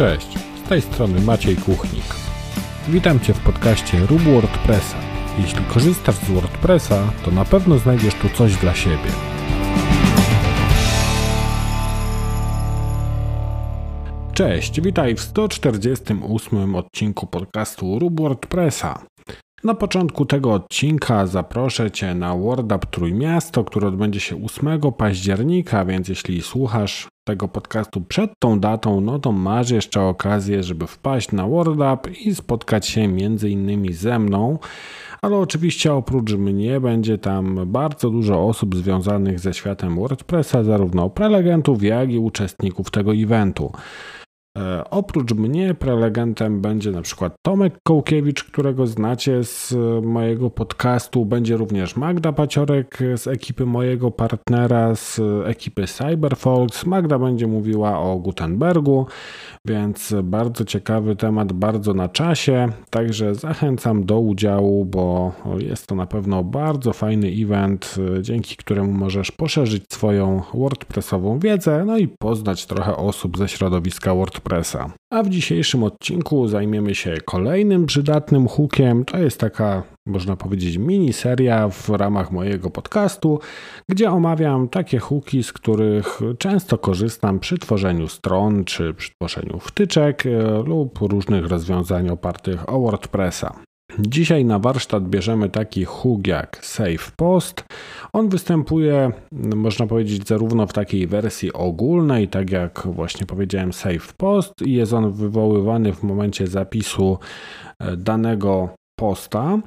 Cześć, z tej strony Maciej Kuchnik. Witam Cię w podcaście Rób WordPressa. Jeśli korzystasz z WordPressa, to na pewno znajdziesz tu coś dla siebie. Cześć, witaj w 148 odcinku podcastu Rób WordPressa. Na początku tego odcinka zaproszę Cię na WordUp Trójmiasto, który odbędzie się 8 października, więc jeśli słuchasz tego podcastu przed tą datą, no to masz jeszcze okazję, żeby wpaść na WordUp i spotkać się między innymi ze mną. Ale oczywiście oprócz mnie będzie tam bardzo dużo osób związanych ze światem WordPressa, zarówno prelegentów, jak i uczestników tego eventu. E, oprócz mnie prelegentem będzie na przykład Tomek Kołkiewicz, którego znacie z mojego podcastu. Będzie również Magda Paciorek z ekipy mojego partnera, z ekipy Cyberfolks. Magda będzie mówiła o Gutenbergu, więc bardzo ciekawy temat, bardzo na czasie. Także zachęcam do udziału, bo jest to na pewno bardzo fajny event, dzięki któremu możesz poszerzyć swoją WordPressową wiedzę, no i poznać trochę osób ze środowiska WordPressa WordPressa. A w dzisiejszym odcinku zajmiemy się kolejnym przydatnym hookiem. To jest taka, można powiedzieć, miniseria w ramach mojego podcastu, gdzie omawiam takie hooki, z których często korzystam przy tworzeniu stron czy przy tworzeniu wtyczek e, lub różnych rozwiązań opartych o WordPressa. Dzisiaj na warsztat bierzemy taki hook jak Save Post. On występuje, można powiedzieć, zarówno w takiej wersji ogólnej, tak jak właśnie powiedziałem, Save Post, i jest on wywoływany w momencie zapisu e, danego posta.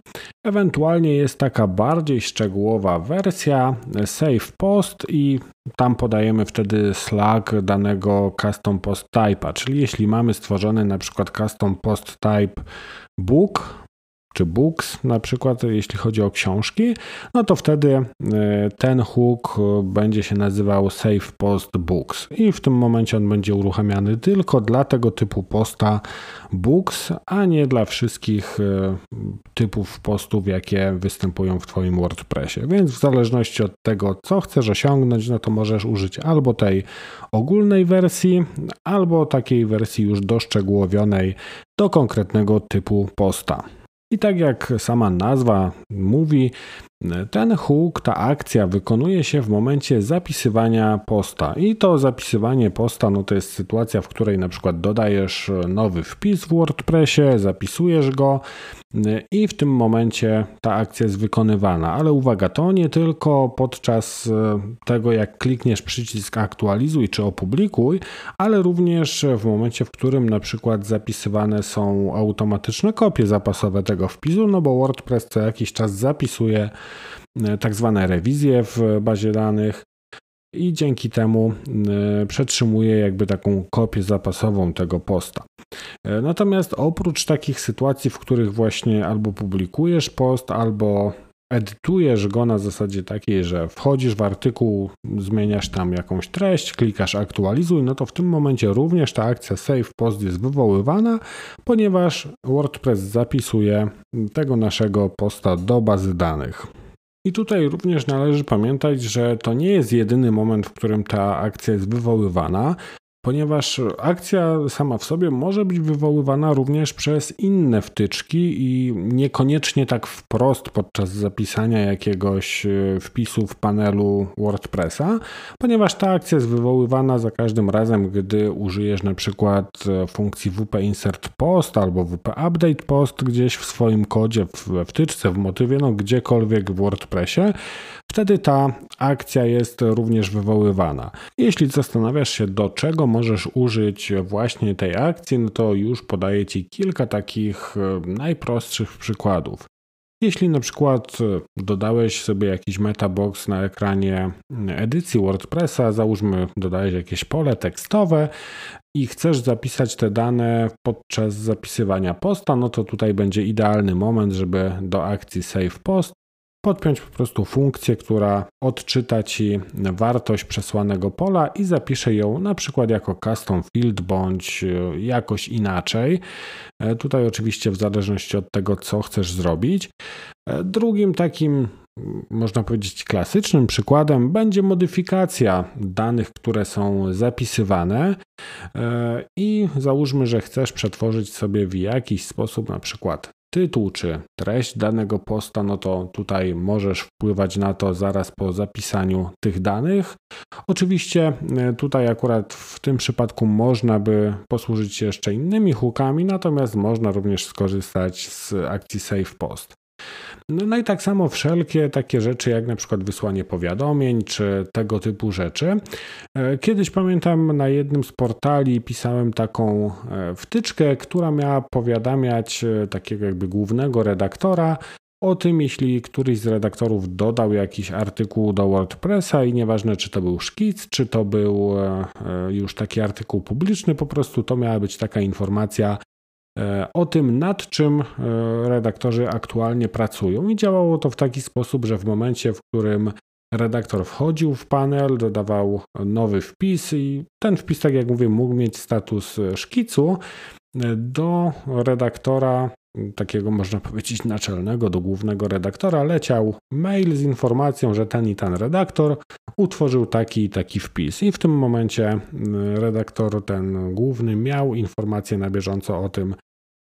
Ewentualnie jest taka bardziej szczegółowa wersja e, Save Post i tam podajemy wtedy Slack danego custom post type'a, czyli jeśli mamy stworzony na przykład custom post type book, czy books, na przykład jeśli chodzi o książki, no to wtedy e, ten hook e, będzie się nazywał Save Post Books i w tym momencie on będzie uruchamiany tylko dla tego typu posta books, a nie dla wszystkich e, typów postów, jakie występują w Twoim WordPressie. Więc w zależności od tego, co chcesz osiągnąć, no to możesz użyć albo tej ogólnej wersji, albo takiej wersji już doszczegółowionej do konkretnego typu posta. I tak jak sama nazwa mówi, ten hook, ta akcja wykonuje się w momencie zapisywania posta. I to zapisywanie posta no to jest sytuacja, w której na przykład dodajesz nowy wpis w WordPressie, zapisujesz go i w tym momencie ta akcja jest wykonywana. Ale uwaga, to nie tylko podczas e, tego, jak klikniesz przycisk aktualizuj czy opublikuj, ale również w momencie, w którym na przykład zapisywane są automatyczne kopie zapasowe tego wpisu, no bo WordPress co jakiś czas zapisuje tak zwane rewizje w bazie danych i dzięki temu e, przetrzymuje jakby taką kopię zapasową tego posta. E, natomiast oprócz takich sytuacji, w których właśnie albo publikujesz post, albo edytujesz go na zasadzie takiej, że wchodzisz w artykuł, zmieniasz tam jakąś treść, klikasz aktualizuj, no to w tym momencie również ta akcja save post jest wywoływana, ponieważ WordPress zapisuje tego naszego posta do bazy danych. I tutaj również należy pamiętać, że to nie jest jedyny moment, w którym ta akcja jest wywoływana ponieważ akcja sama w sobie może być wywoływana również przez inne wtyczki i niekoniecznie tak wprost podczas zapisania jakiegoś e, wpisu w panelu WordPressa, ponieważ ta akcja jest wywoływana za każdym razem, gdy użyjesz na przykład e, funkcji WP Insert Post albo WP Update Post gdzieś w swoim kodzie, w wtyczce, w motywie, no gdziekolwiek w WordPressie, wtedy ta akcja jest również wywoływana. Jeśli zastanawiasz się, do czego możesz użyć właśnie tej akcji, no to już podaję Ci kilka takich e, najprostszych przykładów. Jeśli na przykład e, dodałeś sobie jakiś metabox na ekranie edycji WordPressa, załóżmy dodałeś jakieś pole tekstowe i chcesz zapisać te dane podczas zapisywania posta, no to tutaj będzie idealny moment, żeby do akcji Save Post podpiąć po prostu funkcję, która odczyta Ci wartość przesłanego pola i zapisze ją na przykład jako custom field bądź e, jakoś inaczej. E, tutaj oczywiście w zależności od tego, co chcesz zrobić. E, drugim takim można powiedzieć, klasycznym przykładem będzie modyfikacja danych, które są zapisywane. I załóżmy, że chcesz przetworzyć sobie w jakiś sposób, na przykład tytuł czy treść danego posta, no to tutaj możesz wpływać na to zaraz po zapisaniu tych danych. Oczywiście e, tutaj akurat w tym przypadku można by posłużyć się jeszcze innymi hookami, natomiast można również skorzystać z akcji Save Post. No, no i tak samo wszelkie takie rzeczy, jak na przykład wysłanie powiadomień, czy tego typu rzeczy. E, kiedyś pamiętam na jednym z portali pisałem taką e, wtyczkę, która miała powiadamiać e, takiego jakby głównego redaktora o tym, jeśli któryś z redaktorów dodał jakiś artykuł do WordPressa i nieważne czy to był szkic, czy to był już taki artykuł publiczny, po prostu to miała być taka informacja o tym, nad czym e, redaktorzy aktualnie pracują. I działało to w taki sposób, że w momencie, w którym redaktor wchodził w panel, dodawał nowy wpis, i ten wpis, tak jak mówię, mógł mieć status szkicu. E, do redaktora, takiego można powiedzieć naczelnego, do głównego redaktora, leciał mail z informacją, że ten i ten redaktor utworzył taki i taki wpis. I w tym momencie redaktor, ten główny, miał informację na bieżąco o tym,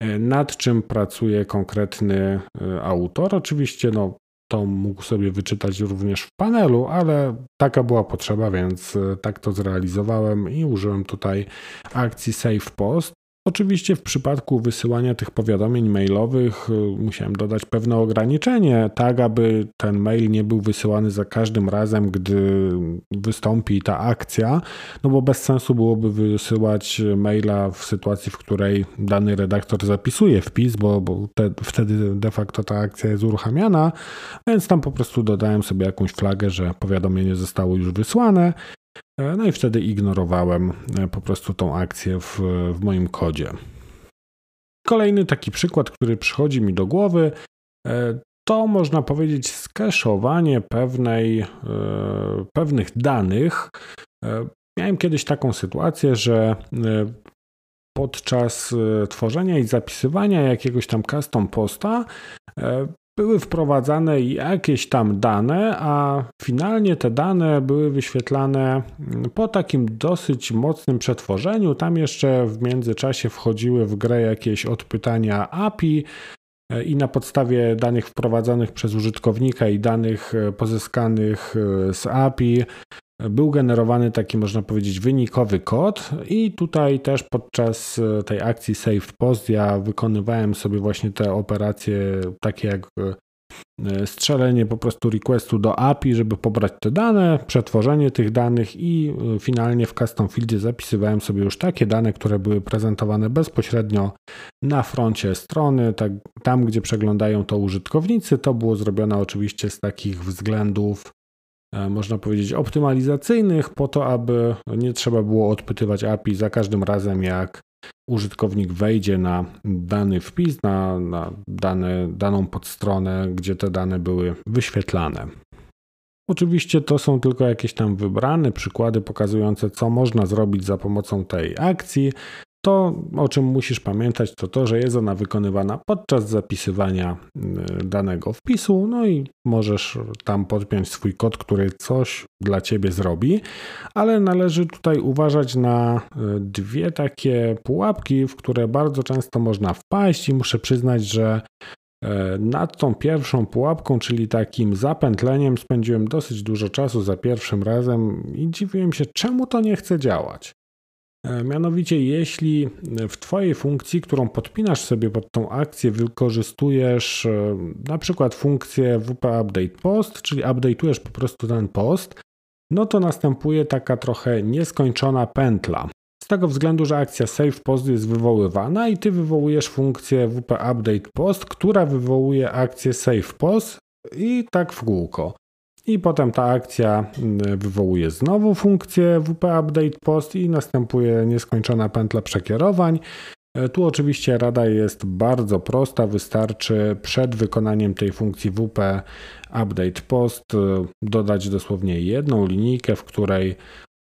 E, nad czym pracuje konkretny e, autor. Oczywiście no, to mógł sobie wyczytać również w panelu, ale taka była potrzeba, więc e, tak to zrealizowałem i użyłem tutaj akcji Save Post. Oczywiście w przypadku wysyłania tych powiadomień mailowych y, musiałem dodać pewne ograniczenie, tak aby ten mail nie był wysyłany za każdym razem, gdy wystąpi ta akcja, no bo bez sensu byłoby wysyłać maila w sytuacji, w której dany redaktor zapisuje wpis, bo, bo te, wtedy de facto ta akcja jest uruchamiana, więc tam po prostu dodałem sobie jakąś flagę, że powiadomienie zostało już wysłane no i wtedy ignorowałem e, po prostu tą akcję w, w moim kodzie. Kolejny taki przykład, który przychodzi mi do głowy, e, to można powiedzieć skeszowanie pewnej, pewnych danych. Miałem kiedyś taką sytuację, że podczas tworzenia i zapisywania jakiegoś tam custom posta były wprowadzane jakieś tam dane, a finalnie te dane były wyświetlane po takim dosyć mocnym przetworzeniu. Tam jeszcze w międzyczasie wchodziły w grę jakieś odpytania API. E, I na podstawie danych wprowadzonych przez użytkownika i danych e, pozyskanych e, z API był generowany taki, można powiedzieć, wynikowy kod, i tutaj też podczas e, tej akcji Save Post ja wykonywałem sobie właśnie te operacje, takie jak e, strzelenie po prostu requestu do API, żeby pobrać te dane, przetworzenie tych danych i e, finalnie w custom fieldzie zapisywałem sobie już takie dane, które były prezentowane bezpośrednio na froncie strony, tak, tam gdzie przeglądają to użytkownicy. To było zrobione oczywiście z takich względów E, można powiedzieć, optymalizacyjnych, po to, aby nie trzeba było odpytywać API za każdym razem, jak użytkownik wejdzie na dany wpis, na, na dane, daną podstronę, gdzie te dane były wyświetlane. Oczywiście to są tylko jakieś tam wybrane przykłady pokazujące, co można zrobić za pomocą tej akcji. To, o czym musisz pamiętać, to to, że jest ona wykonywana podczas zapisywania y, danego wpisu, no i możesz tam podpiąć swój kod, który coś dla ciebie zrobi, ale należy tutaj uważać na y, dwie takie pułapki, w które bardzo często można wpaść. I muszę przyznać, że e, nad tą pierwszą pułapką, czyli takim zapętleniem, spędziłem dosyć dużo czasu za pierwszym razem i dziwiłem się, czemu to nie chce działać. E, mianowicie, jeśli w Twojej funkcji, którą podpinasz sobie pod tą akcję, wykorzystujesz e, na przykład funkcję WP Update Post, czyli update'ujesz po prostu ten post, no to następuje taka trochę nieskończona pętla. Z tego względu, że akcja save post jest wywoływana i ty wywołujesz funkcję WP Update Post, która wywołuje akcję save post i tak w kółko i potem ta akcja mm, wywołuje znowu funkcję WP Update Post i następuje nieskończona pętla przekierowań. E, tu oczywiście rada jest bardzo prosta, wystarczy przed wykonaniem tej funkcji WP Update Post e, dodać dosłownie jedną linijkę, w której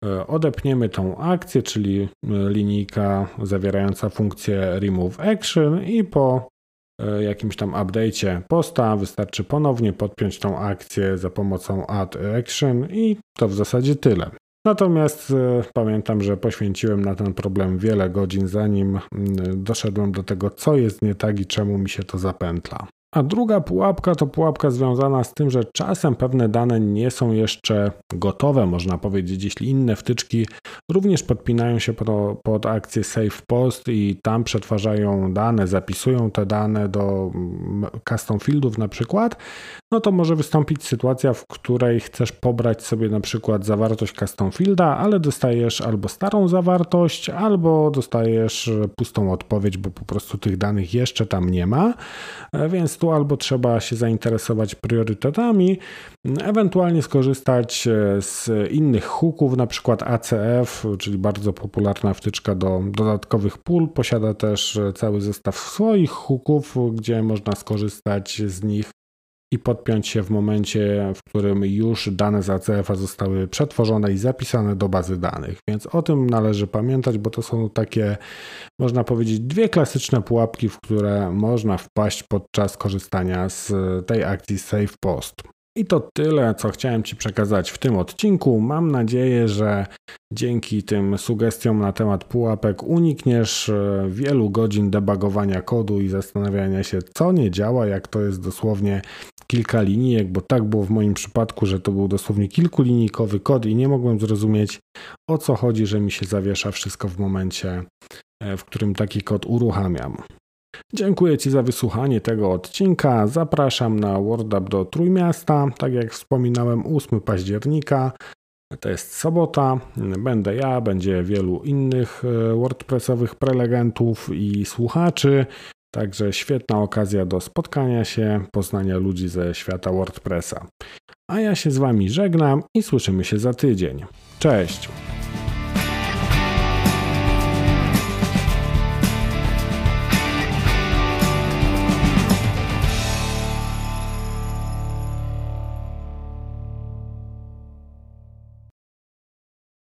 e, odepniemy tą akcję, czyli linijka zawierająca funkcję Remove Action i po jakimś tam update'cie posta, wystarczy ponownie podpiąć tą akcję za pomocą add action i to w zasadzie tyle. Natomiast e, pamiętam, że poświęciłem na ten problem wiele godzin, zanim mm, doszedłem do tego, co jest nie tak i czemu mi się to zapętla. A druga pułapka to pułapka związana z tym, że czasem pewne dane nie są jeszcze gotowe, można powiedzieć, jeśli inne wtyczki również podpinają się pod, pod akcję Save Post i tam przetwarzają dane, zapisują te dane do custom fieldów na przykład, no to może wystąpić sytuacja, w której chcesz pobrać sobie na przykład zawartość custom fielda, ale dostajesz albo starą zawartość, albo dostajesz pustą odpowiedź, bo po prostu tych danych jeszcze tam nie ma, e, więc tu albo trzeba się zainteresować priorytetami, ewentualnie skorzystać e, z innych hooków, na przykład ACF, czyli bardzo popularna wtyczka do dodatkowych pól, posiada też cały zestaw swoich hooków, gdzie można skorzystać z nich i podpiąć się w momencie, w którym już dane z ACF-a zostały przetworzone i zapisane do bazy danych. Więc o tym należy pamiętać, bo to są takie, można powiedzieć, dwie klasyczne pułapki, w które można wpaść podczas korzystania z tej akcji Save Post. I to tyle, co chciałem Ci przekazać w tym odcinku. Mam nadzieję, że dzięki tym sugestiom na temat pułapek unikniesz e, wielu godzin debugowania kodu i zastanawiania się, co nie działa, jak to jest dosłownie kilka linijek, bo tak było w moim przypadku, że to był dosłownie kilkulinijkowy kod i nie mogłem zrozumieć o co chodzi, że mi się zawiesza wszystko w momencie, e, w którym taki kod uruchamiam. Dziękuję Ci za wysłuchanie tego odcinka. Zapraszam na WordUp do Trójmiasta. Tak jak wspominałem, 8 października to jest sobota. Będę ja, będzie wielu innych e, WordPressowych prelegentów i słuchaczy. Także świetna okazja do spotkania się, poznania ludzi ze świata WordPressa. A ja się z Wami żegnam i słyszymy się za tydzień. Cześć!